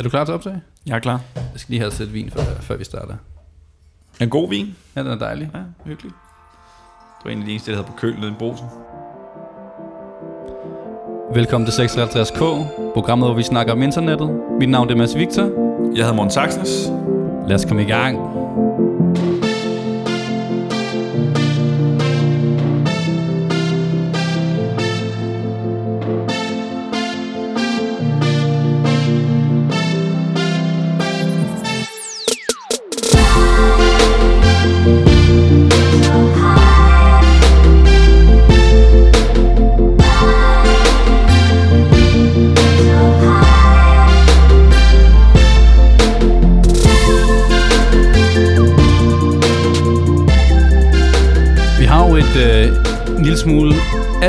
Er du klar til at optage? Jeg er klar. Jeg skal lige have sæt vin, før, før vi starter. En god vin. Ja, den er dejlig. Ja, hyggeligt. Det var en af de eneste, der havde på køl nede i brosen. Velkommen til 56K, programmet, hvor vi snakker om internettet. Mit navn er Mads Victor. Jeg hedder Morten Saxnes. Lad os komme i gang.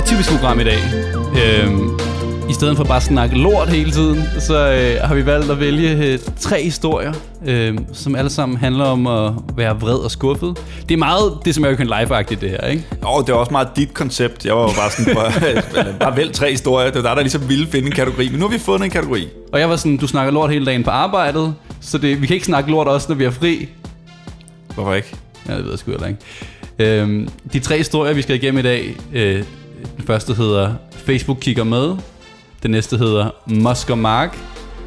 Atypisk program i dag. Øhm, I stedet for bare at snakke lort hele tiden, så øh, har vi valgt at vælge øh, tre historier, øh, som alle sammen handler om at være vred og skuffet. Det er meget det som American Life-agtigt, det her, ikke? Jo, det var også meget dit koncept. Jeg var jo bare sådan, bare, bare vælg tre historier. Det var der, der ligesom ville finde en kategori. Men nu har vi fundet en kategori. Og jeg var sådan, du snakker lort hele dagen på arbejdet, så det, vi kan ikke snakke lort også, når vi er fri. Hvorfor ikke? Ja, det ved jeg sgu heller ikke. Øhm, de tre historier, vi skal igennem i dag. Øh, den første hedder Facebook kigger med. Den næste hedder Musk og Mark.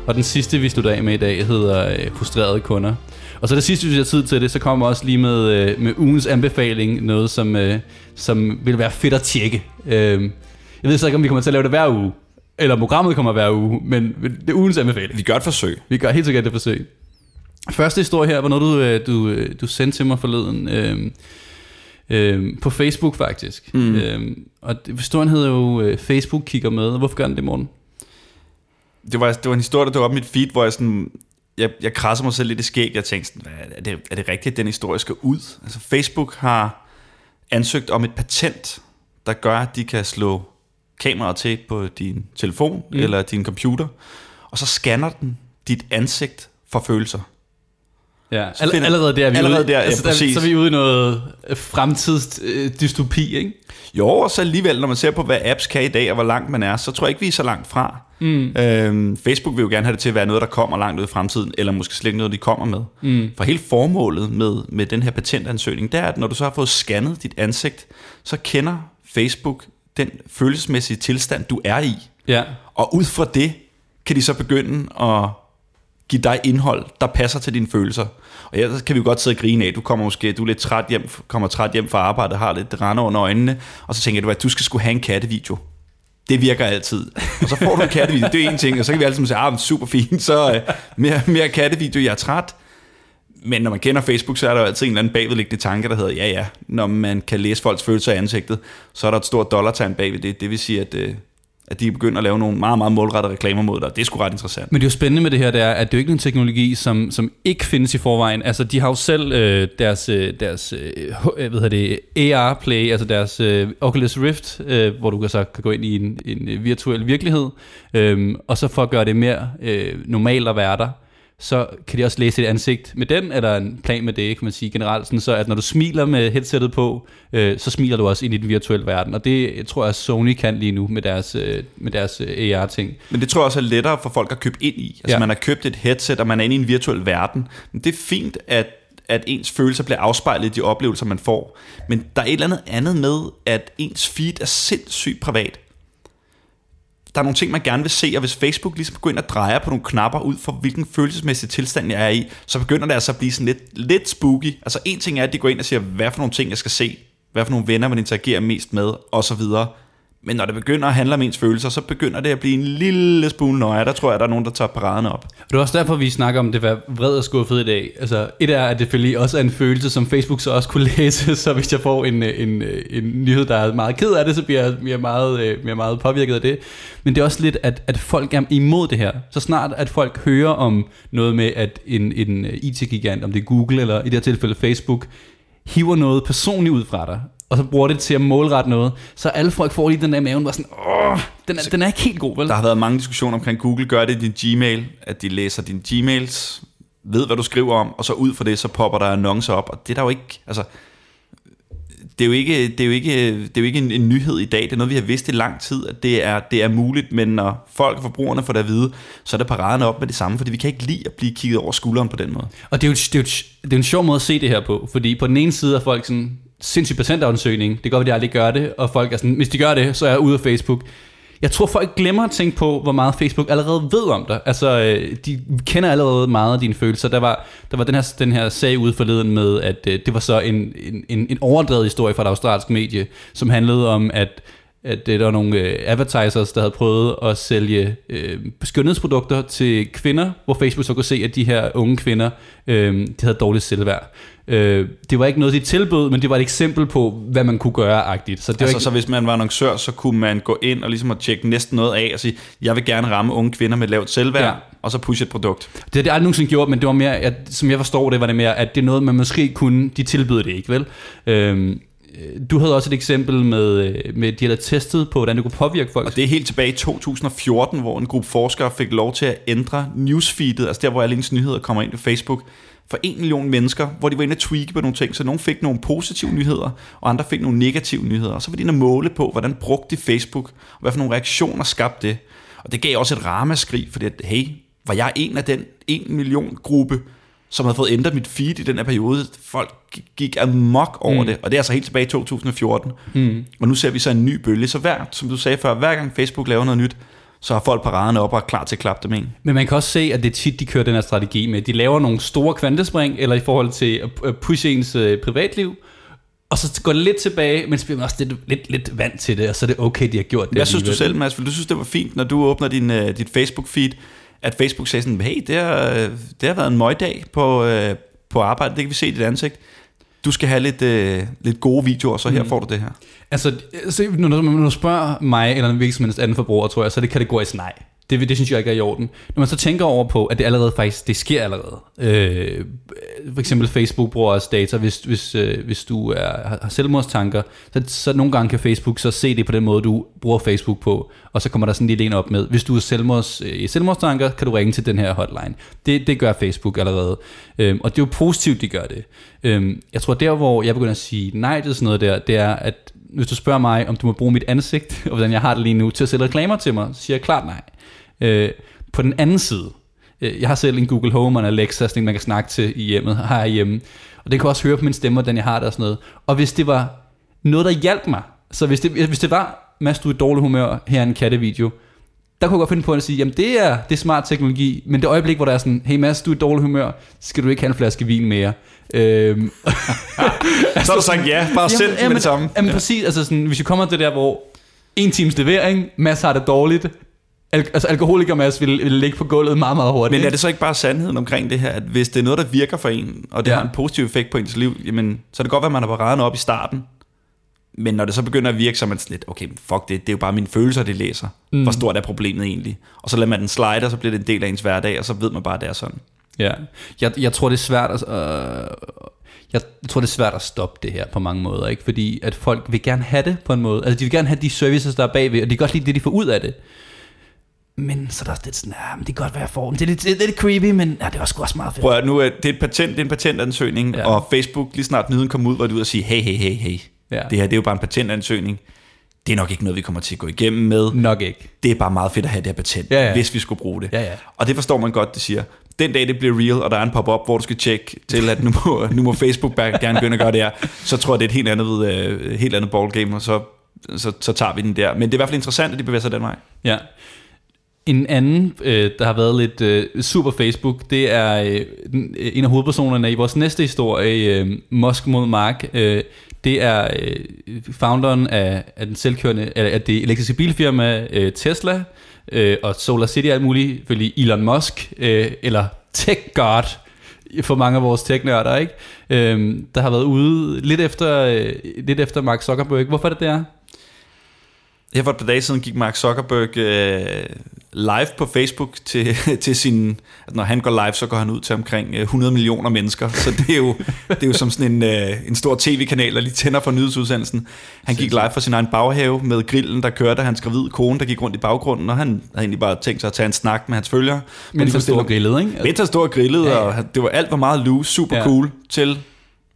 Og den sidste, vi slutter af med i dag, hedder øh, Frustrerede kunder. Og så det sidste, hvis vi har tid til det, så kommer jeg også lige med, øh, med ugens anbefaling. Noget, som, øh, som vil være fedt at tjekke. Øh, jeg ved så ikke, om vi kommer til at lave det hver uge. Eller programmet kommer hver uge. Men det er ugens anbefaling. Vi gør et forsøg. Vi gør helt sikkert det forsøg. Første historie her var noget, du, øh, du, øh, du sendte til mig forleden. Øh, øh, på Facebook faktisk. Mm. Øh, og historien hedder jo øh, Facebook kigger med. Hvorfor gør den det, morgen? Det var, det var en historie, der dukkede op i mit feed, hvor jeg sådan... Jeg, jeg krasser mig selv lidt i skæg. Jeg tænkte sådan, hvad, er, det, er det rigtigt, at den historie skal ud? Altså Facebook har ansøgt om et patent, der gør, at de kan slå kameraet til på din telefon mm. eller din computer, og så scanner den dit ansigt for følelser. Ja, Så finder- allerede der er vi allerede ude, der, ja, altså, der, præcis. så er vi ude i noget øh, fremtidsdystopi, ikke? Jo, og så alligevel, når man ser på, hvad apps kan i dag, og hvor langt man er, så tror jeg ikke, vi er så langt fra. Mm. Øhm, Facebook vil jo gerne have det til at være noget, der kommer langt ud i fremtiden, eller måske slet ikke noget, de kommer med. Mm. For hele formålet med, med den her patentansøgning, det er, at når du så har fået scannet dit ansigt, så kender Facebook den følelsesmæssige tilstand, du er i. Ja. Og ud fra det, kan de så begynde at give dig indhold, der passer til dine følelser. Og ja, så kan vi jo godt sidde og grine af, du kommer måske, du er lidt træt hjem, kommer træt hjem fra arbejde, har lidt rande under øjnene, og så tænker du, at du skal skulle have en kattevideo. Det virker altid. Og så får du en kattevideo, det er en ting, og så kan vi altid sige, ah, super fint, så øh, mere, mere kattevideo, jeg er træt. Men når man kender Facebook, så er der jo altid en eller anden bagvedliggende tanke, der hedder, ja ja, når man kan læse folks følelser i ansigtet, så er der et stort dollartegn bagved det. Det vil sige, at, øh, at de begynder at lave nogle meget, meget målrettede reklamer mod dig. Det er sgu ret interessant. Men det er jo spændende med det her, det er, at det er jo ikke en teknologi, som, som ikke findes i forvejen. Altså, de har jo selv øh, deres, øh, deres øh, øh hvad hedder det, AR-play, altså deres øh, Oculus Rift, øh, hvor du kan så kan gå ind i en, en virtuel virkelighed, øh, og så for at gøre det mere øh, normalt at være der, så kan de også læse dit ansigt med den, eller en plan med det, kan man sige generelt, sådan så at når du smiler med headsettet på, øh, så smiler du også ind i den virtuelle verden, og det tror jeg, Sony kan lige nu med deres, øh, med deres øh, AR-ting. Men det tror jeg også er lettere for folk at købe ind i. Altså ja. man har købt et headset, og man er inde i en virtuel verden. Men det er fint, at, at ens følelser bliver afspejlet i de oplevelser, man får. Men der er et eller andet andet med, at ens feed er sindssygt privat. Der er nogle ting, man gerne vil se, og hvis Facebook ligesom går ind og drejer på nogle knapper ud for, hvilken følelsesmæssig tilstand jeg er i, så begynder det altså at blive sådan lidt, lidt spooky. Altså en ting er, at de går ind og siger, hvad for nogle ting, jeg skal se, hvad for nogle venner, man interagerer mest med, og så videre. Men når det begynder at handle om ens følelser, så begynder det at blive en lille smule nøje. Der tror jeg, der er nogen, der tager paraderne op. Og det er også derfor, vi snakker om det var vred og skuffet i dag. Altså, et er, at det selvfølgelig også er en følelse, som Facebook så også kunne læse, så hvis jeg får en, øh, en, øh, en nyhed, der er meget ked af det, så bliver jeg, bliver meget, øh, bliver meget påvirket af det. Men det er også lidt, at, at folk er imod det her. Så snart, at folk hører om noget med, at en, en IT-gigant, om det er Google eller i det her tilfælde Facebook, hiver noget personligt ud fra dig, og så bruger det til at målrette noget, så alle folk får lige den der maven, var sådan, åh, den er, den er ikke helt god, vel? Der har været mange diskussioner omkring Google. Gør det i din Gmail, at de læser dine Gmails, ved hvad du skriver om, og så ud fra det, så popper der annoncer op. Og det er der jo ikke, altså, det er jo ikke, det er jo ikke, det er jo ikke en, en nyhed i dag. Det er noget, vi har vidst i lang tid, at det er, det er muligt. Men når folk og forbrugerne får det at vide, så er det paraderne op med det samme, fordi vi kan ikke lide at blive kigget over skulderen på den måde. Og det er, jo, det, er jo, det er jo en sjov måde at se det her på, fordi på den ene side er folk sådan, sindssyg patentansøgning, det går, at de aldrig gør det, og folk er sådan, hvis de gør det, så er jeg ude af Facebook. Jeg tror, folk glemmer at tænke på, hvor meget Facebook allerede ved om dig. Altså, øh, de kender allerede meget af dine følelser. Der var, der var den, her, den her sag ude forleden med, at øh, det var så en, en, en overdrevet historie fra et australsk medie, som handlede om, at at det der var nogle øh, advertisers, der havde prøvet at sælge øh, skønhedsprodukter til kvinder, hvor Facebook så kunne se, at de her unge kvinder, øh, de havde dårligt selvværd. Øh, det var ikke noget, de tilbød, men det var et eksempel på, hvad man kunne gøre-agtigt. Så, det altså, ikke... så hvis man var annoncør, så kunne man gå ind og ligesom at tjekke næsten noget af og sige, jeg vil gerne ramme unge kvinder med lavt selvværd, ja. og så pushe et produkt. Det har det aldrig nogensinde gjort, men det var mere, at, som jeg forstår det, var det mere, at det er noget, man måske kunne, de tilbyder det ikke, vel? Øh, du havde også et eksempel med, øh, med de havde testet på, hvordan det kunne påvirke folk. Og det er helt tilbage i 2014, hvor en gruppe forskere fik lov til at ændre newsfeedet, altså der, hvor alle ens nyheder kommer ind på Facebook, for en million mennesker, hvor de var inde og tweake på nogle ting, så nogle fik nogle positive nyheder, og andre fik nogle negative nyheder. Og så var de inde og måle på, hvordan brugte de Facebook, og hvad for nogle reaktioner skabte det. Og det gav også et ramaskrig, fordi at, hey, var jeg en af den en million gruppe, som havde fået ændret mit feed i den her periode. Folk gik amok over mm. det, og det er altså helt tilbage i 2014. Mm. Og nu ser vi så en ny bølge. Så hver, som du sagde før, hver gang Facebook laver noget nyt, så har folk paraderne op og er klar til at klappe dem ind. Men man kan også se, at det er tit, de kører den her strategi med. De laver nogle store kvantespring, eller i forhold til at pushe ens øh, privatliv, og så går det lidt tilbage, men så bliver man også lidt, lidt, lidt vant til det, og så er det okay, de har gjort det. Hvad synes du selv, Mads? Du synes, det var fint, når du åbner din, uh, dit Facebook-feed, at Facebook sagde sådan, hey, det har, det har været en møgdag på, uh, på arbejde, det kan vi se i dit ansigt. Du skal have lidt, uh, lidt gode videoer, så her mm. får du det her. Altså, så, når, du, når du spørger mig, eller en virksomheds anden forbruger, tror jeg, så er det kategorisk nej. Det, det synes jeg ikke er i orden. Når man så tænker over på, at det allerede faktisk, det sker allerede. Øh, for eksempel Facebook bruger også data, hvis, hvis, øh, hvis du er, har selvmordstanker, så, så nogle gange kan Facebook så se det på den måde, du bruger Facebook på, og så kommer der sådan en lille en op med, hvis du er selvmords, øh, i selvmordstanker, kan du ringe til den her hotline. Det, det gør Facebook allerede. Øh, og det er jo positivt, de gør det. Øh, jeg tror, der hvor jeg begynder at sige nej til sådan noget der, det er, at hvis du spørger mig, om du må bruge mit ansigt, og hvordan jeg har det lige nu, til at sælge reklamer til mig, så siger jeg klart nej. Øh, på den anden side, øh, jeg har selv en Google Home og en Alexa, sådan man kan snakke til i hjemmet, har jeg hjemme. Og det kan også høre på min stemme, hvordan jeg har det og sådan noget. Og hvis det var noget, der hjalp mig, så hvis det, hvis det var, Mads, du er i dårlig humør, her er en kattevideo, der kunne jeg godt finde på at sige, jamen det er, det er smart teknologi, men det øjeblik, hvor der er sådan, hey Mads, du er i dårlig humør, skal du ikke have en flaske vin mere. Øhm, så har du sagt ja, bare selv med jamen, det samme. Jamen præcis, altså sådan, hvis vi kommer til det der, hvor en times levering, Mads har det dårligt, al- altså alkoholiker Mads vil, vil ligge på gulvet meget, meget hurtigt. Men er det så ikke bare sandheden omkring det her, at hvis det er noget, der virker for en, og det ja. har en positiv effekt på ens liv, jamen, så er det godt være, at man har paraderne op i starten, men når det så begynder at virke, så er man lidt, okay, fuck det, det er jo bare mine følelser, det læser. Mm. Hvor stort er problemet egentlig? Og så lader man den slide, og så bliver det en del af ens hverdag, og så ved man bare, at det er sådan. Ja, jeg, jeg tror, det er svært at, øh, jeg tror, det er svært at stoppe det her på mange måder, ikke? fordi at folk vil gerne have det på en måde. Altså, de vil gerne have de services, der er bagved, og de kan godt lide det, de får ud af det. Men så er der også lidt sådan, ja, men det kan godt være for Det er lidt, det er lidt creepy, men ja, det er også, også meget fedt. Prøv at, nu er det, er et patent, det er en patentansøgning, ja. og Facebook, lige snart nyheden kom ud, var du ud og sige, hey, hey, hey, hey. Ja. Det her, det er jo bare en patentansøgning. Det er nok ikke noget, vi kommer til at gå igennem med. Nok ikke. Det er bare meget fedt at have det her patent, ja, ja. hvis vi skulle bruge det. Ja, ja. Og det forstår man godt, det siger. Den dag det bliver real, og der er en pop-up, hvor du skal tjekke til, at nu må, nu må Facebook gerne begynde at gøre det her, så tror jeg, det er et helt andet, uh, helt andet ballgame, og så, så, så tager vi den der. Men det er i hvert fald interessant, at de bevæger sig den vej. Ja. En anden, øh, der har været lidt øh, super Facebook, det er øh, en af hovedpersonerne i vores næste historie, øh, Mosk mod Mark. Øh, det er øh, founderen af, af den selvkørende, af det elektriske bilfirma øh, Tesla, øh, og Solar City alt muligt, selvfølgelig Elon Musk, øh, eller Tech God, for mange af vores tech-nørder, ikke? Øh, der har været ude lidt efter, øh, lidt efter Mark Zuckerberg. Hvorfor er det der? Her for et par dage siden gik Mark Zuckerberg øh, live på Facebook til, til sin... Når han går live, så går han ud til omkring 100 øh, millioner mennesker. Så det er jo, det er jo som sådan en, øh, en stor tv-kanal, der lige tænder for nyhedsudsendelsen. Han gik live fra sin egen baghave med grillen, der kørte hans gravide kone, der gik rundt i baggrunden, og han havde egentlig bare tænkt sig at tage en snak med hans følgere. Men han stod og grillede, ikke? Mens han stod og grillede, ja, ja. og det var alt var meget loose, super ja. cool til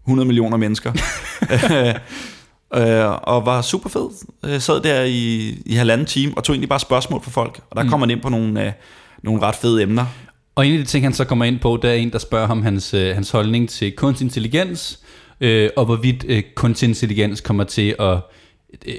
100 millioner mennesker. øh, og var super fed. Jeg sad der i, i halvanden time og tog egentlig bare spørgsmål fra folk, og der mm. kom man ind på nogle, øh, nogle ret fede emner. Og en af de ting, han så kommer ind på, der er en, der spørger ham hans, øh, hans holdning til kunstig intelligens, øh, og hvorvidt øh, kunstig intelligens kommer til at øh,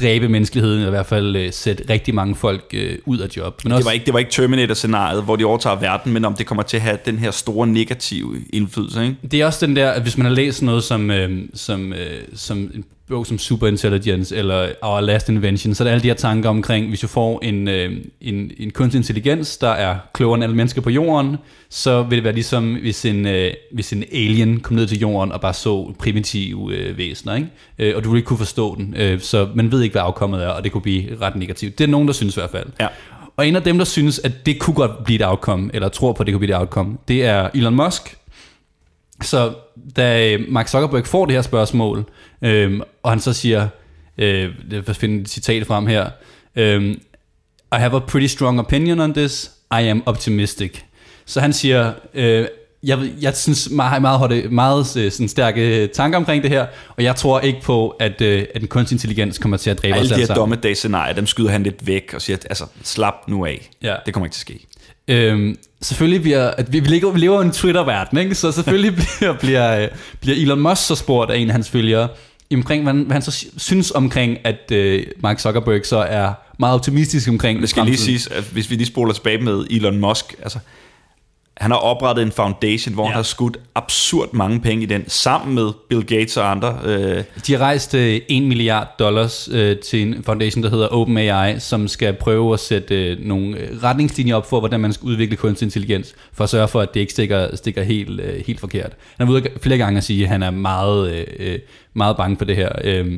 dræbe menneskeheden, eller i hvert fald øh, sætte rigtig mange folk øh, ud af job. Men også, det, var ikke, det var ikke Terminator-scenariet, hvor de overtager verden, men om det kommer til at have den her store negative indflydelse. Ikke? Det er også den der, at hvis man har læst noget som, øh, som, øh, som en bog som Superintelligence eller Our Last Invention, så er der alle de her tanker omkring, hvis du får en, øh, en, en kunstig intelligens, der er klogere end alle mennesker på jorden, så vil det være ligesom, hvis en, øh, hvis en alien kom ned til jorden og bare så primitive øh, væsener, ikke? Øh, og du ville ikke kunne forstå den, øh, så man ved ikke, hvad afkommet er, og det kunne blive ret negativt. Det er nogen, der synes i hvert fald. Ja. Og en af dem, der synes, at det kunne godt blive et outcome, eller tror på, at det kunne blive et outcome, det er Elon Musk. Så da Mark Zuckerberg får det her spørgsmål, øhm, og han så siger, øh, jeg vil finde et citat frem her, øhm, I have a pretty strong opinion on this, I am optimistic. Så han siger, øh, jeg, jeg synes meget, meget, meget, meget øh, sådan stærke tanker omkring det her, og jeg tror ikke på, at, øh, at den kunstig intelligens kommer til at dræbe Alle os de her dommedagsscenarier, dem skyder han lidt væk og siger, at, altså, slap nu af. Ja. Det kommer ikke til at ske. Øhm, selvfølgelig bliver, at vi, vi, lever, vi lever i en Twitter-verden, ikke? så selvfølgelig bliver, bliver, øh, bliver Elon Musk så spurgt af en af hans følgere, omkring, hvad, hvad han så synes omkring, at øh, Mark Zuckerberg så er meget optimistisk omkring Det skal lige siges, at hvis vi lige spoler tilbage med Elon Musk, altså han har oprettet en foundation, hvor ja. han har skudt absurd mange penge i den, sammen med Bill Gates og andre. Øh. De har rejst øh, 1 milliard dollars øh, til en foundation, der hedder OpenAI, som skal prøve at sætte øh, nogle retningslinjer op for, hvordan man skal udvikle kunstig intelligens, for at sørge for, at det ikke stikker, stikker helt, øh, helt forkert. Han har været flere gange at sige, at han er meget, øh, øh, meget bange for det her. Øh,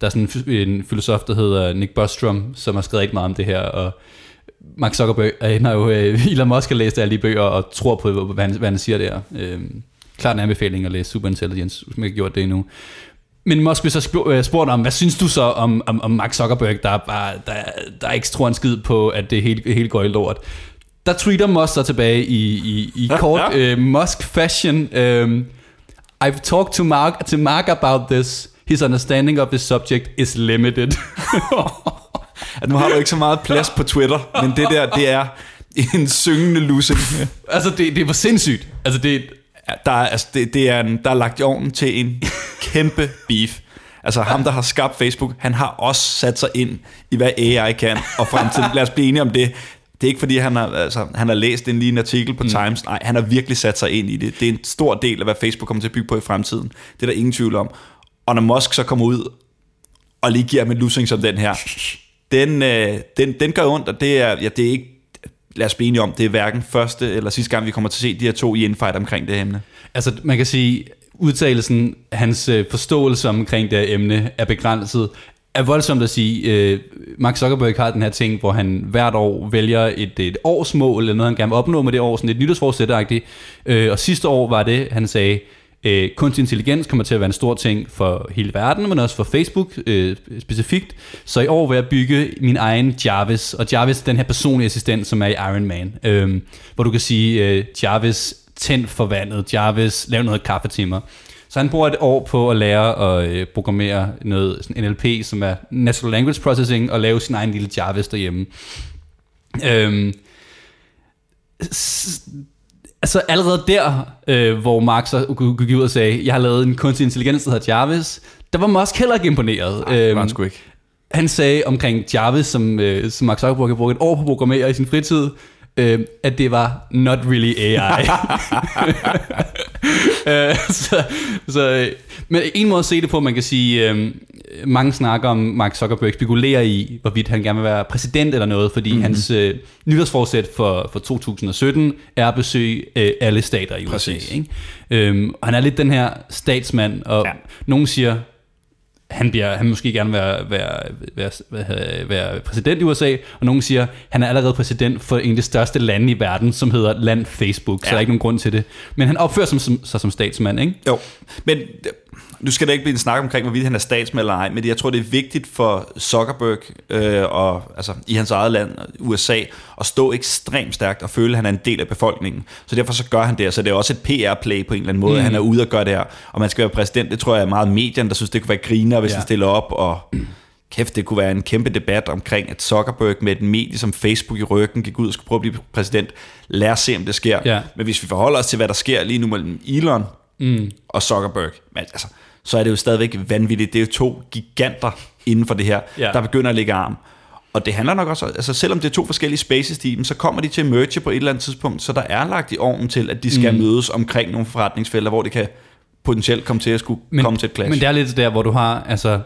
der er sådan en, en filosof, der hedder Nick Bostrom, som har skrevet rigtig meget om det her, og Mark Zuckerberg han har jo øh, Elon Musk har læst alle de bøger og tror på, hvad han, hvad han siger der. Øh, klart en anbefaling at læse Superintelligence, hvis man ikke gjort det endnu. Men Musk blev så øh, spurgt om, hvad synes du så om, om, om Mark Zuckerberg, der, bare, der, der ikke tror en skid på, at det hele, hele går i lort. Der tweeter Musk så tilbage i, i, i kort ja, ja. Uh, Musk fashion. Um, I've talked to Mark, to Mark about this. His understanding of the subject is limited. at nu har du ikke så meget plads på Twitter, men det der, det er en syngende lussing. altså, det, det var sindssygt. Altså, det, der, er, altså, det, det er en, der er lagt i ovnen til en kæmpe beef. Altså ham, der har skabt Facebook, han har også sat sig ind i, hvad AI kan, og fremtiden. Lad os blive enige om det. Det er ikke fordi, han har, altså, han har læst en lige en artikel på mm. Times. Nej, han har virkelig sat sig ind i det. Det er en stor del af, hvad Facebook kommer til at bygge på i fremtiden. Det er der ingen tvivl om. Og når Musk så kommer ud og lige giver ham en lussing som den her, den, øh, den, den gør ondt, og det er, ja, det er ikke, lad os blive om, det er hverken første eller sidste gang, vi kommer til at se de her to i infight omkring det emne. Altså, man kan sige, udtalelsen, hans øh, forståelse omkring det her emne er begrænset, er voldsomt at sige. Øh, Mark Zuckerberg har den her ting, hvor han hvert år vælger et, et årsmål, eller noget, han gerne vil opnå med det år, sådan et nytårsforsætteragtigt. øh, Og sidste år var det, han sagde, Øh, kunstig intelligens kommer til at være en stor ting for hele verden, men også for Facebook øh, specifikt. Så i år vil jeg bygge min egen Jarvis, og Jarvis er den her personlige assistent, som er i Iron Man, øh, hvor du kan sige, øh, Jarvis tænd for vandet, Jarvis lav noget kaffe til mig. Så han bruger et år på at lære at øh, programmere noget sådan NLP, som er Natural Language Processing, og lave sin egen lille Jarvis derhjemme. Øhm, Altså allerede der, øh, hvor Mark så gik ud og sagde, jeg har lavet en kunstig intelligens, der hedder Jarvis, der var Musk heller ikke imponeret. Nej, han sgu ikke. Han sagde omkring Jarvis, som, øh, som Mark Zuckerberg har brugt et år på at programmere i sin fritid, øh, at det var not really AI. øh, så, så, øh, men en måde at se det på, man kan sige, øh, mange snakker om Mark Zuckerberg spekulerer i, hvorvidt han gerne vil være præsident eller noget, fordi mm-hmm. hans øh, nytårsforsæt for, for 2017 er at besøge øh, alle stater i USA. Ikke? Øhm, og han er lidt den her statsmand, og ja. nogen siger, han, bliver, han måske gerne være, være, være, være, være præsident i USA, og nogen siger, han er allerede præsident for en af de største lande i verden, som hedder land Facebook, ja. så der er ikke nogen grund til det. Men han opfører sig som, sig som statsmand, ikke? Jo, men nu skal der ikke blive en snak omkring, hvorvidt han er statsmand eller ej, men jeg tror, det er vigtigt for Zuckerberg øh, og, altså, i hans eget land, USA, at stå ekstremt stærkt og føle, at han er en del af befolkningen. Så derfor så gør han det, så det er også et PR-play på en eller anden måde, mm. at han er ude og gøre det her. Og man skal være præsident, det tror jeg er meget medierne, der synes, det kunne være griner, hvis ja. han stiller op, og kæft, det kunne være en kæmpe debat omkring, at Zuckerberg med et medie som Facebook i ryggen gik ud og skulle prøve at blive præsident. Lad os se, om det sker. Ja. Men hvis vi forholder os til, hvad der sker lige nu mellem Elon mm. og Zuckerberg, men altså, så er det jo stadigvæk vanvittigt. Det er jo to giganter inden for det her, ja. der begynder at lægge arm. Og det handler nok også, altså selvom det er to forskellige spaces, de, så kommer de til at merge på et eller andet tidspunkt, så der er lagt i ovnen til, at de skal mm. mødes omkring nogle forretningsfælder, hvor det kan potentielt komme til at skulle men, komme til et clash. Men det er lidt der, hvor du har, altså,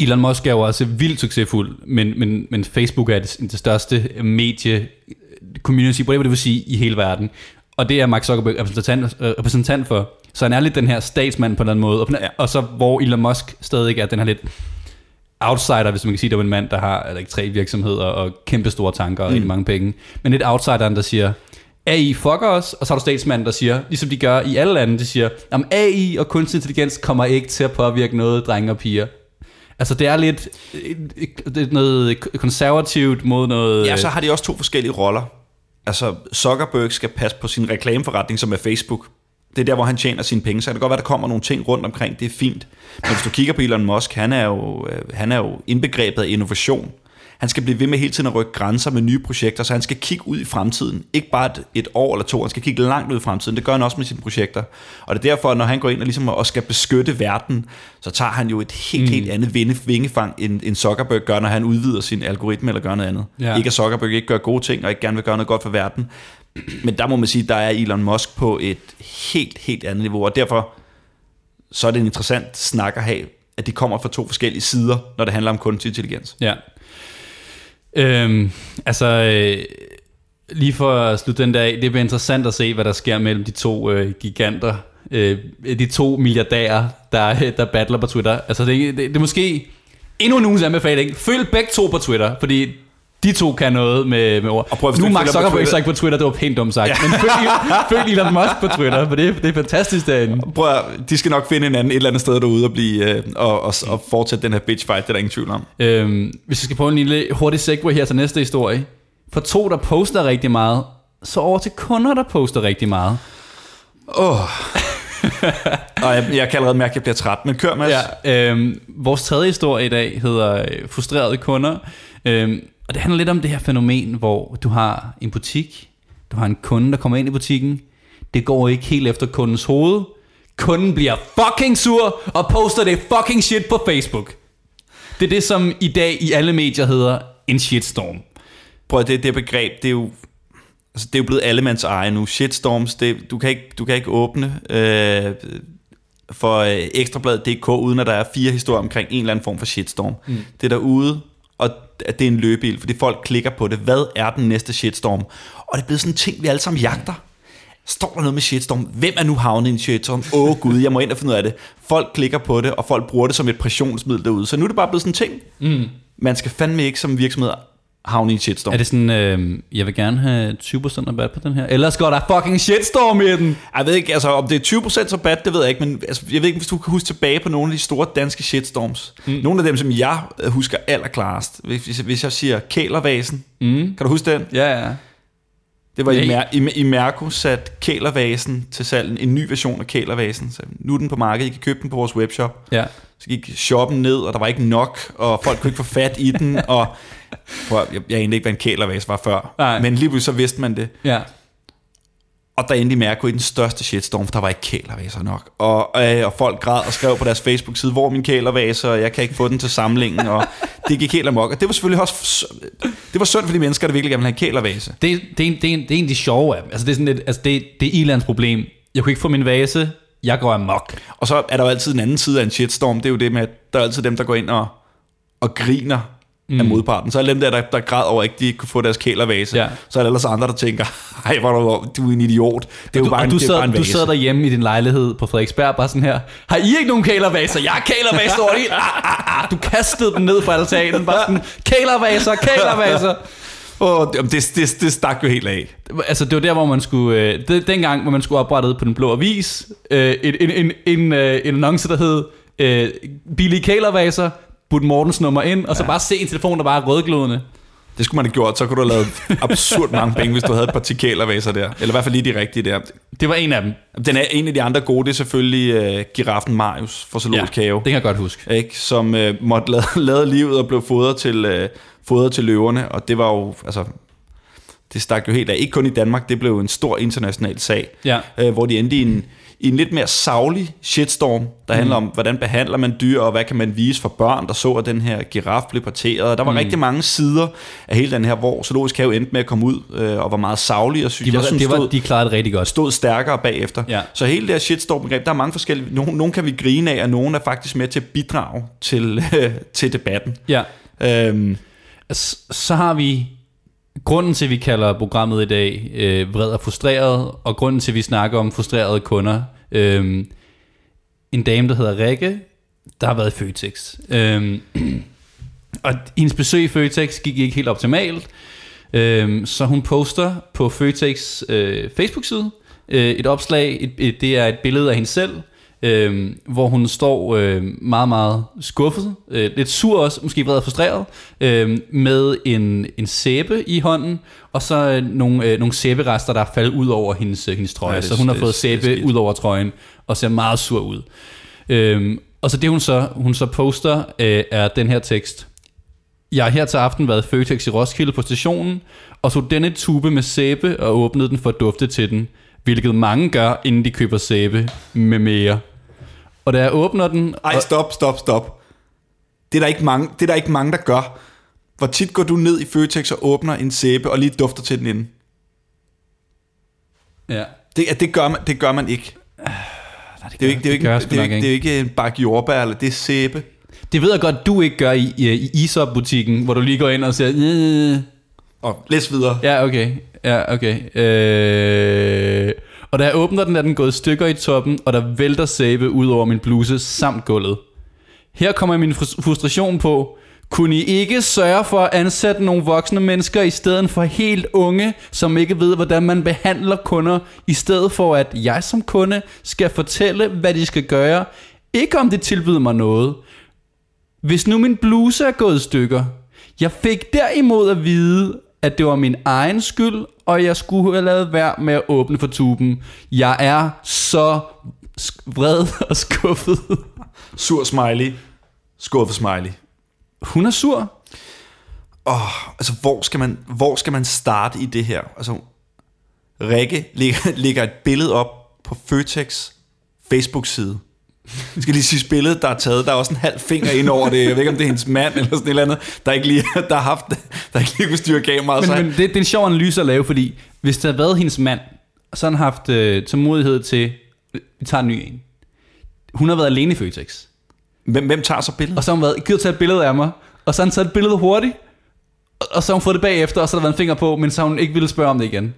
Elon Musk er jo også vildt succesfuld, men, men, men Facebook er det, det største medie community, det vil sige, i hele verden. Og det er Mark Zuckerberg repræsentant, repræsentant for. Så han er lidt den her statsmand på en eller anden måde. Og, ja. og så hvor Elon Musk stadig er den her lidt outsider, hvis man kan sige, det er en mand, der har eller ikke, tre virksomheder og kæmpe store tanker og mm. rigtig mange penge. Men lidt outsideren, der siger, AI fucker os, og så har du statsmanden, der siger, ligesom de gør i alle lande, de siger, at AI og kunstig intelligens kommer ikke til at påvirke noget, drenge og piger. Altså det er lidt det er noget konservativt mod noget... Ja, så har de også to forskellige roller. Altså Zuckerberg skal passe på sin reklameforretning, som er Facebook. Det er der, hvor han tjener sine penge. Så kan det godt være, der kommer nogle ting rundt omkring. Det er fint. Men hvis du kigger på Elon Musk, han er jo, øh, han er jo indbegrebet af innovation. Han skal blive ved med hele tiden at rykke grænser med nye projekter, så han skal kigge ud i fremtiden. Ikke bare et, et år eller to, han skal kigge langt ud i fremtiden. Det gør han også med sine projekter. Og det er derfor, når han går ind og, ligesom og skal beskytte verden, så tager han jo et helt, mm. helt andet vinde, vingefang, end, end Zuckerberg gør, når han udvider sin algoritme eller gør noget andet. Ja. Ikke at Zuckerberg ikke gør gode ting, og ikke gerne vil gøre noget godt for verden. Men der må man sige, der er Elon Musk på et helt, helt andet niveau, og derfor så er det en interessant snak at have, at de kommer fra to forskellige sider, når det handler om kunstig intelligens. Ja. Øhm, altså, øh, lige for at slutte den der af, det bliver interessant at se, hvad der sker mellem de to øh, giganter, øh, de to milliardærer, der, øh, der battler på Twitter. Altså, det, det, det er måske endnu en ugens anbefaling. Følg begge to på Twitter, fordi de to kan noget med, med ord. Og prøv, nu er Mark Zuckerberg ikke sagt på Twitter, det var pænt dumt sagt. Ja. Men følg, følg Elon Musk på Twitter, for det, det er fantastisk derinde. Prøv de skal nok finde en anden, et eller andet sted derude og, blive, øh, og, og, og fortsætte den her bitch fight, det er der ingen tvivl om. Øhm, hvis vi skal prøve en lille hurtig segue her til næste historie. For to, der poster rigtig meget, så over til kunder, der poster rigtig meget. Åh... Oh. og jeg, jeg kan allerede mærke, at jeg bliver træt, men kør, Mads. Ja, øhm, vores tredje historie i dag hedder øh, Frustrerede kunder. Øhm, og det handler lidt om det her fænomen, hvor du har en butik, du har en kunde, der kommer ind i butikken, det går ikke helt efter kundens hoved, kunden bliver fucking sur og poster det fucking shit på Facebook. Det er det, som i dag i alle medier hedder en shitstorm. Prøv at det, det begreb, det er jo altså det er jo blevet allemands eje nu. Shitstorms, det, du, kan ikke, du kan ikke åbne øh, for øh, ekstrabladet.dk, uden at der er fire historier omkring en eller anden form for shitstorm. Mm. Det er derude, og at det er en løbebil, fordi folk klikker på det. Hvad er den næste shitstorm? Og det er blevet sådan en ting, vi alle sammen jagter. Står der noget med shitstorm? Hvem er nu havnet i en shitstorm? Åh oh, gud, jeg må ind og finde ud af det. Folk klikker på det, og folk bruger det som et pressionsmiddel derude. Så nu er det bare blevet sådan en ting. Mm. Man skal fandme ikke som virksomhed havne i en shitstorm. Er det sådan, øh, jeg vil gerne have 20% rabat på den her? Ellers går der fucking shitstorm i den. Jeg ved ikke, altså om det er 20% rabat, det ved jeg ikke, men altså, jeg ved ikke, hvis du kan huske tilbage på nogle af de store danske shitstorms. Mm. Nogle af dem, som jeg husker allerklarest. Hvis, hvis jeg siger Kælervasen, mm. kan du huske den? Ja, ja. Det var i, Mer- i, i Mærko sat Kælervasen til salg, en ny version af Kælervasen. Så nu er den på markedet, I kan købe den på vores webshop. Ja. Så gik shoppen ned, og der var ikke nok, og folk kunne ikke få fat i den, og prøv, jeg, jeg egentlig ikke, hvad en kælervase var før, Nej. men lige pludselig så vidste man det. Ja. Og der endelig mærke i den største shitstorm, for der var ikke kælervaser nok. Og, øh, og folk græd og skrev på deres Facebook-side, hvor min kælervase, og jeg kan ikke få den til samlingen, og det gik helt amok. Og det var selvfølgelig også, det var synd for de mennesker, der virkelig gerne ville have en kælervase. Det, det, er, det, er, det er en af de sjove af Altså det er, sådan et, altså det, det er Ilands problem. Jeg kunne ikke få min vase, jeg går amok. Og så er der jo altid en anden side af en shitstorm, det er jo det med, at der er altid dem, der går ind og, og griner mm. af modparten. Så er dem der, der, der græd over, at de ikke kunne få deres kælervase. Ja. Så er der ellers andre, der tænker, hej, hvor du, du er en idiot. Det er du, jo bare, en, du, sad, bare en du sad derhjemme i din lejlighed på Frederiksberg, bare sådan her, har I ikke nogen kælervaser? Jeg har kælervaser over det. Ah, ah, ah. Du kastede dem ned fra altanen, bare sådan, kælervaser, kælervaser. Det, det, det, det stak jo helt af. Altså, det var der, hvor man skulle... Øh, det, dengang, hvor man skulle oprette på Den Blå Avis, øh, en, en, en, en, øh, en annonce, der hed øh, billige kælervaser, put Mortens nummer ind, og så bare se en telefon, der bare er rødglødende. Det skulle man have gjort, så kunne du have lavet absurd mange penge, hvis du havde et par tikalervaser der. Eller i hvert fald lige de rigtige der. Det var en af dem. Den er en af de andre gode, det er selvfølgelig uh, giraffen Marius fra Zoologisk Have. det kan jeg godt huske. Ikke? Som uh, måtte lade, lade livet og blev fodret til, uh, fodret til løverne. Og det var jo, altså, det stak jo helt af. Ikke kun i Danmark, det blev en stor international sag. Ja. Uh, hvor de endte i en, i en lidt mere savlig shitstorm, der handler om, hvordan behandler man dyr, og hvad kan man vise for børn, der så, at den her giraf blev parteret. Der var mm. rigtig mange sider af hele den her, hvor Zoologisk Have endte med at komme ud, øh, og var meget savlig, og synes, De, var, jeg synes, det var, stod, de klarede det rigtig godt. stod stærkere bagefter. Ja. Så hele det her shitstorm-begreb, der er mange forskellige, nogle, nogle kan vi grine af, og nogle er faktisk med til at bidrage til, øh, til debatten. Ja. Øhm, så har vi grunden til, at vi kalder programmet i dag øh, Vred og Frustreret, og grunden til, at vi snakker om frustrerede kunder. Øhm, en dame, der hedder Rikke, der har været i Føtex. Øhm, og hendes besøg i Føtex gik ikke helt optimalt, øhm, så hun poster på Føtex øh, Facebook-side øh, et opslag, et, et, det er et billede af hende selv, øh, hvor hun står øh, meget, meget skuffet, øh, lidt sur også, måske vred og frustreret, øh, med en, en sæbe i hånden, og så øh, nogle, øh, nogle sæberester, der er faldet ud over hendes, øh, hendes trøje. Ja, det- så hun har det- fået det sæbe ud over trøjen, og ser meget sur ud. Øh, og så det hun så, hun så poster, øh, er den her tekst. Jeg har her til aften været i Føtex i Roskilde på stationen, og tog denne tube med sæbe og åbnede den for at dufte til den, hvilket mange gør, inden de køber sæbe med mere. Og da jeg åbner den... ej, og, stop, stop, stop. Det er, der ikke mange, det er der ikke mange, der gør. Hvor tit går du ned i Føtex og åbner en sæbe og lige dufter til den inden? ja, Det, det, gør, man, det gør man ikke. det, Det er ikke, det er ikke, gør det er ikke, det er ikke en bakke jordbær, eller det er sæbe. Det ved jeg godt, du ikke gør i, i, i Isop-butikken, hvor du lige går ind og siger... "Øh." Og læs videre. Ja, okay. Ja, okay. Øh... Og da jeg åbner den, er den gået i stykker i toppen, og der vælter sæbe ud over min bluse samt gulvet. Her kommer min frustration på. Kunne I ikke sørge for at ansætte nogle voksne mennesker i stedet for helt unge, som ikke ved, hvordan man behandler kunder, i stedet for at jeg som kunde skal fortælle, hvad de skal gøre, ikke om det tilbyder mig noget. Hvis nu min bluse er gået i stykker, jeg fik derimod at vide, at det var min egen skyld, og jeg skulle have lavet være med at åbne for tuben. Jeg er så vred og skuffet. Sur smiley. Skuffet smiley. Hun er sur. Åh, altså hvor skal, man, hvor skal man starte i det her? Altså, Rikke lægger, lægger et billede op på Føtex Facebook-side. Jeg skal lige sige billedet, der er taget. Der er også en halv finger ind over det. Jeg ved ikke, om det er hendes mand eller sådan et eller andet, der ikke lige, der har haft, der ikke lige kunne styre kameraet. Men, men det, det er en sjov analyse at lave, fordi hvis det havde været hendes mand, så har han haft øh, tålmodighed til, vi tager en ny en. Hun har været alene i Føtex. Hvem, hvem tager så billedet? Og så har hun været, givet tage et billede af mig. Og så har han taget et billede hurtigt. Og, og så har hun fået det bagefter, og så har der været en finger på, men så har hun ikke ville spørge om det igen.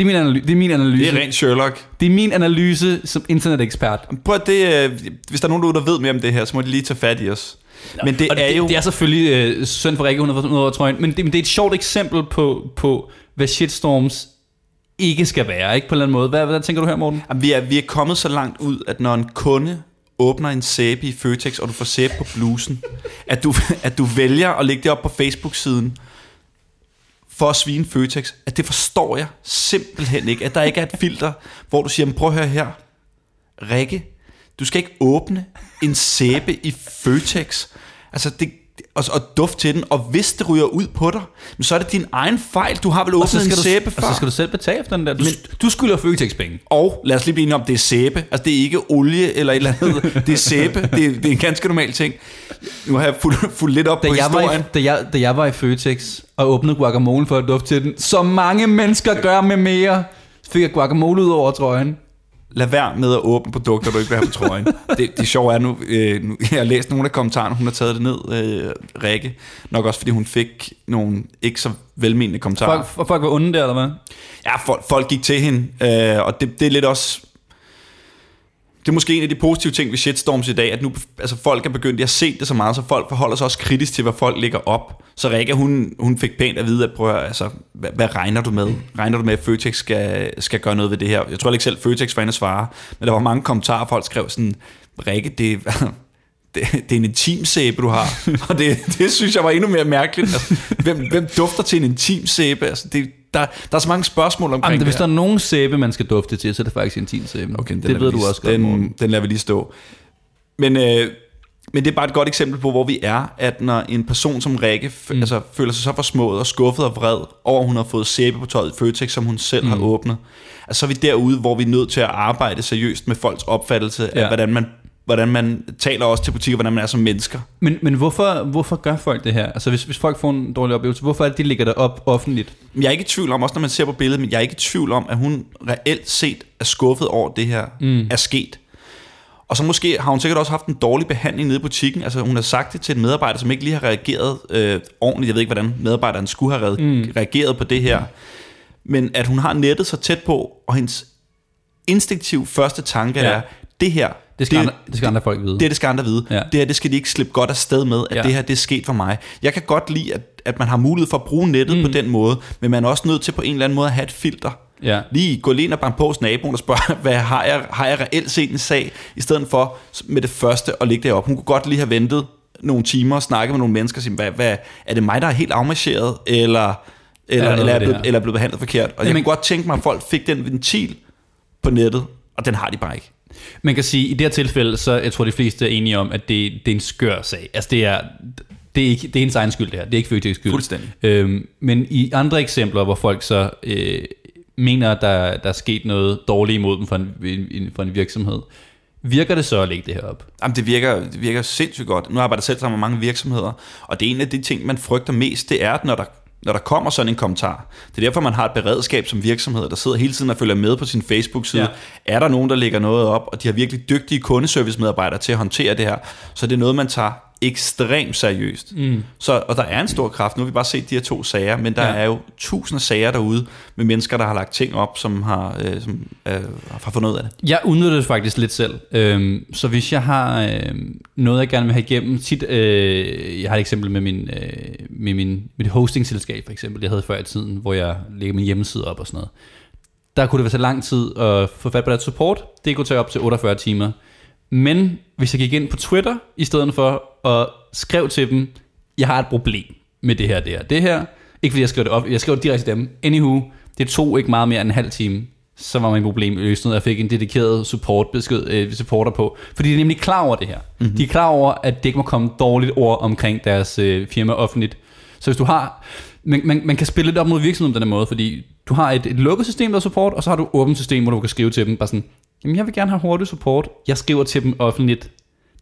Det er min, analy- det er min analyse. Det er rent Sherlock. det er min analyse som internetekspert. Prøv at det, øh, hvis der er nogen der ved mere om det her, så må de lige tage fat i os. Men det er det, jo... Det er selvfølgelig øh, synd for Rikke, hun har fået trøjen, men det, men det er et sjovt eksempel på, på hvad shitstorms ikke skal være, ikke på en eller anden måde. Hvad, hvad tænker du her, Morten? Jamen, vi, er, vi er kommet så langt ud, at når en kunde åbner en sæbe i Føtex, og du får sæbe på blusen, at du, at du vælger at lægge det op på Facebook-siden, for at svine Føtex, at det forstår jeg simpelthen ikke. At der ikke er et filter, hvor du siger, "Men prøv at høre her, Rikke, du skal ikke åbne en sæbe i Føtex. Altså, det, og, og duft til den, og hvis det ryger ud på dig, men så er det din egen fejl. Du har vel så, åbnet en sæbe du, før. og så skal du selv betale efter den der. Du, du skylder Føtex penge. Og lad os lige blive enige om, det er sæbe. Altså, det er ikke olie eller et eller andet. Det er sæbe. Det er, det er en ganske normal ting. Nu har jeg fulgt, fulgt lidt op Da på jeg, var historien. i, da, jeg, da jeg var i Føtex og åbnede guacamole for at dufte til den, som mange mennesker gør med mere, så fik jeg guacamole ud over trøjen. Lad være med at åbne produkter, du ikke vil have på trøjen. det, det sjove er nu, øh, nu, jeg har læst nogle af kommentarerne, hun har taget det ned, øh, Rikke. Nok også, fordi hun fik nogle ikke så velmenende kommentarer. Folk, folk var onde der, eller hvad? Ja, folk, folk gik til hende, øh, og det, det er lidt også det er måske en af de positive ting ved shitstorms i dag, at nu altså folk er begyndt, jeg har set det så meget, så folk forholder sig også kritisk til, hvad folk lægger op. Så Rikke, hun, hun fik pænt at vide, at prøv at, altså, hvad, hvad, regner du med? Regner du med, at Føtex skal, skal gøre noget ved det her? Jeg tror ikke selv, Føtex var inde at svare, men der var mange kommentarer, folk skrev sådan, Rikke, det, det, det er en intimsæbe, du har. Og det, det synes jeg var endnu mere mærkeligt. Altså, hvem, hvem dufter til en intimsæbe? Altså, det, der, der er så mange spørgsmål omkring Jamen, det hvis der er nogen sæbe, man skal dufte til, så er det faktisk sæbe. Okay, den det ved du også godt, den, Morten. den lader vi lige stå. Men, øh, men det er bare et godt eksempel på, hvor vi er, at når en person som Rikke f- mm. altså, føler sig så forsmået og skuffet og vred over, at hun har fået sæbe på tøjet i Føtex, som hun selv mm. har åbnet, altså, så er vi derude, hvor vi er nødt til at arbejde seriøst med folks opfattelse. Ja. af, hvordan man, hvordan man taler også til butikker, hvordan man er som mennesker. Men, men hvorfor, hvorfor gør folk det her? Altså hvis, hvis folk får en dårlig oplevelse, hvorfor er det, de lægger det op offentligt? Men jeg er ikke i tvivl om, også når man ser på billedet, men jeg er ikke i tvivl om, at hun reelt set er skuffet over, at det her mm. er sket. Og så måske har hun sikkert også haft en dårlig behandling nede i butikken. Altså hun har sagt det til en medarbejder, som ikke lige har reageret øh, ordentligt. Jeg ved ikke, hvordan medarbejderen skulle have mm. reageret på det her. Men at hun har nettet så tæt på, og hendes instinktiv første tanke ja. er, det her, Det skal, det, andre, det skal andre folk vide. det, det skal andre vide. Ja. Det her, det skal de ikke slippe godt af sted med, at Ja. det her, det er sket for mig. Jeg kan godt lide, at, at man har mulighed for at bruge nettet mm. på den måde, men man er også nødt til på en eller anden måde at have et filter. ja. Lige gå lige ind og banke på hos naboen og spørge, hvad har jeg, har jeg reelt set en sag, i stedet for med det første at lægge det op. Hun kunne godt lige have ventet nogle timer og snakket med nogle mennesker og sige, hvad, hvad, er det mig, der er helt afmarcheret, eller, eller, eller, er blevet, eller er blevet behandlet forkert? Og jeg Jamen- kunne godt tænke mig, at folk fik den ventil på nettet, og den har de bare ikke. Man kan sige, at i det her tilfælde, så jeg tror de fleste er enige om, at det, det er en skør sag. Altså det er, det er, ikke, det er ens egen skyld det her. Det er ikke Føtex skyld. Fuldstændig. Øhm, men i andre eksempler, hvor folk så øh, mener, at der, der er sket noget dårligt imod dem fra en, en, fra en virksomhed, virker det så at lægge det her op? Jamen, det virker, det virker sindssygt godt. Nu arbejder jeg selv sammen med mange virksomheder, og det er en af de ting, man frygter mest, det er, at når der, når der kommer sådan en kommentar, det er derfor, man har et beredskab som virksomhed, der sidder hele tiden og følger med på sin Facebook-side. Ja. Er der nogen, der lægger noget op, og de har virkelig dygtige kundeservice-medarbejdere til at håndtere det her, så det er noget, man tager ekstremt seriøst. Mm. Så, og der er en stor kraft. Nu har vi bare set de her to sager, men der Ja. er jo tusinder af sager derude med mennesker, der har lagt ting op, som har, øh, som, øh, har fundet ud af det. Jeg udnytter det faktisk lidt selv. Øhm, så hvis jeg har øh, noget, jeg gerne vil have igennem, tit, øh, jeg har et eksempel med, min, øh, med min, mit hostingselskab for eksempel, jeg havde før i tiden, hvor jeg lægger min hjemmeside op og sådan noget. Der kunne det være så lang tid at få fat på deres support. Det kunne tage op til 48 timer. Men hvis jeg gik ind på Twitter i stedet for og skrev til dem, jeg har et problem med det her, det her, det her. Ikke fordi jeg skrev det op, jeg skrev det direkte til dem. Anywho, det tog ikke meget mere end en halv time så var min problem løst, og jeg fik en dedikeret support besked, øh, supporter på. Fordi de er nemlig klar over det her. Mm-hmm. De er klar over, at det ikke må komme dårligt ord omkring deres øh, firma offentligt. Så hvis du har... Man, man, man kan spille lidt op mod virksomheden på den her måde, fordi du har et, et lukket system, der er support, og så har du et åbent system, hvor du kan skrive til dem, bare sådan, jamen jeg vil gerne have hurtig support, jeg skriver til dem offentligt.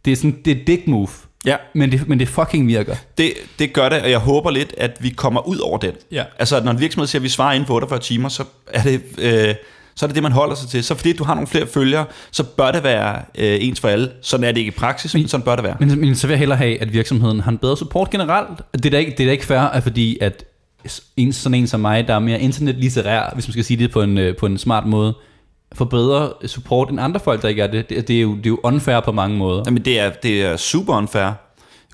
Det er sådan, det er dick move, Ja, men det, men det fucking virker. det, det gør det, og jeg håber lidt, at vi kommer ud over den. Ja. Altså, at når en virksomhed siger, at vi svarer inden for 48 timer, så er det... Øh, så er det det, man holder sig til. Så fordi du har nogle flere følgere, så bør det være øh, ens for alle. Sådan er det ikke i praksis, men sådan bør det være. Men, men så vil jeg hellere have, at virksomheden har en bedre support generelt. Det er da ikke, det er da ikke fair, at fordi at en, sådan en som mig, der er mere internetlitterær, hvis man skal sige det på en, øh, på en smart måde, får bedre support end andre folk, der ikke er det. Det, det, er, jo, det er jo unfair på mange måder. Jamen, det er, det er super unfair. Jeg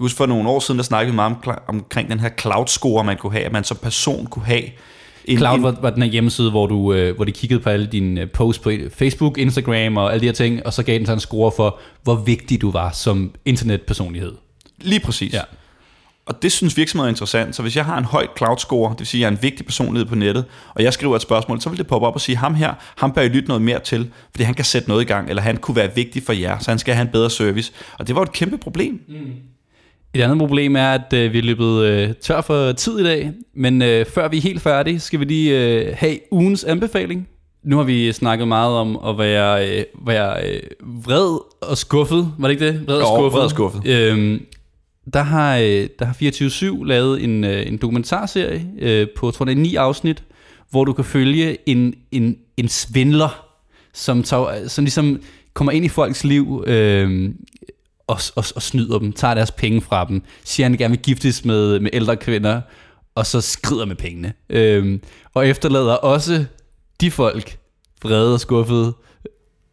husker for nogle år siden, der snakkede vi meget om, omkring den her cloud-score, man kunne have, at man som person kunne have en, Cloud var, var den her hjemmeside, hvor, du, øh, hvor de kiggede på alle dine øh, posts på Facebook, Instagram og alle de her ting, og så gav den så en score for, hvor vigtig du var som internetpersonlighed. Lige præcis. Ja. Og det synes virksomheder er interessant. Så hvis jeg har en høj cloud score, det vil sige, at jeg er en vigtig personlighed på nettet, og jeg skriver et spørgsmål, så vil det poppe op og sige, ham her, ham bør I lytte noget mere til, fordi han kan sætte noget i gang, eller han kunne være vigtig for jer, så han skal have en bedre service. Og det var et kæmpe problem. Et andet problem er, at øh, vi er løbet øh, tør for tid i dag, men øh, før vi er helt færdige, skal vi lige øh, have ugens anbefaling. Nu har vi snakket meget om at være, øh, være øh, vred og skuffet, var det ikke det? Vred og Jo, skuffet. vred og skuffet. Øhm, der har, øh, der har 24-7 lavet en, øh, en dokumentarserie øh, på, tror jeg, ni afsnit, hvor du kan følge en, en, en svindler, som, tager, som ligesom kommer ind i folks liv øh, og, og, og snyder dem, tager deres penge fra dem, siger, at han gerne vil giftes med, med ældre kvinder, og så skrider med pengene. Øh, og efterlader også de folk vrede og skuffede.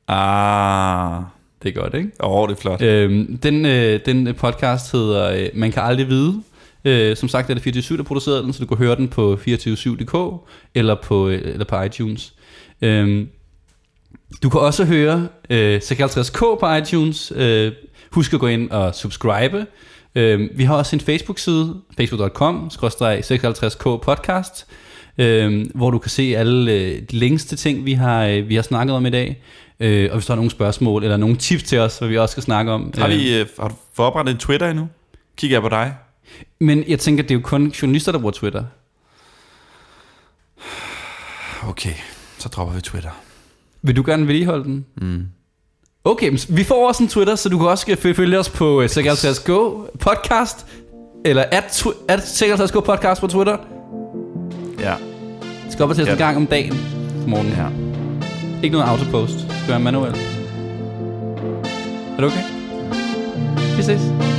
Ah, det er godt, ikke? Åh, oh, det er flot. Øhm, den, øh, den podcast hedder øh, Man kan aldrig vide. Øh, som sagt er det 24 der producerer den, så du kan høre den på 247.dk eller på, øh, eller på iTunes. Øhm, du kan også høre øh, 56K på iTunes. Øh, husk at gå ind og subscribe. Øh, vi har også en Facebook-side, facebook.com, 56k podcast, øh, hvor du kan se alle øh, de links til ting, vi har, øh, vi har snakket om i dag. Øh, og hvis du har nogle spørgsmål eller nogle tips til os, hvad vi også skal snakke om. Har, vi, øh, har du oprettet en Twitter endnu? Kigger jeg på dig? Men jeg tænker, det er jo kun journalister, der bruger Twitter. Okay, så dropper vi Twitter. Vil du gerne vedligeholde den? Mm. Okay, vi får også en Twitter, så du kan også øh, følge os på 56go podcast, eller at, at 56go podcast på Twitter. Ja. Det skal op og til Ja. en gang om dagen, morgen. ja. Ikke noget autopost. Det skal være manuelt. Er det okay? Vi ses.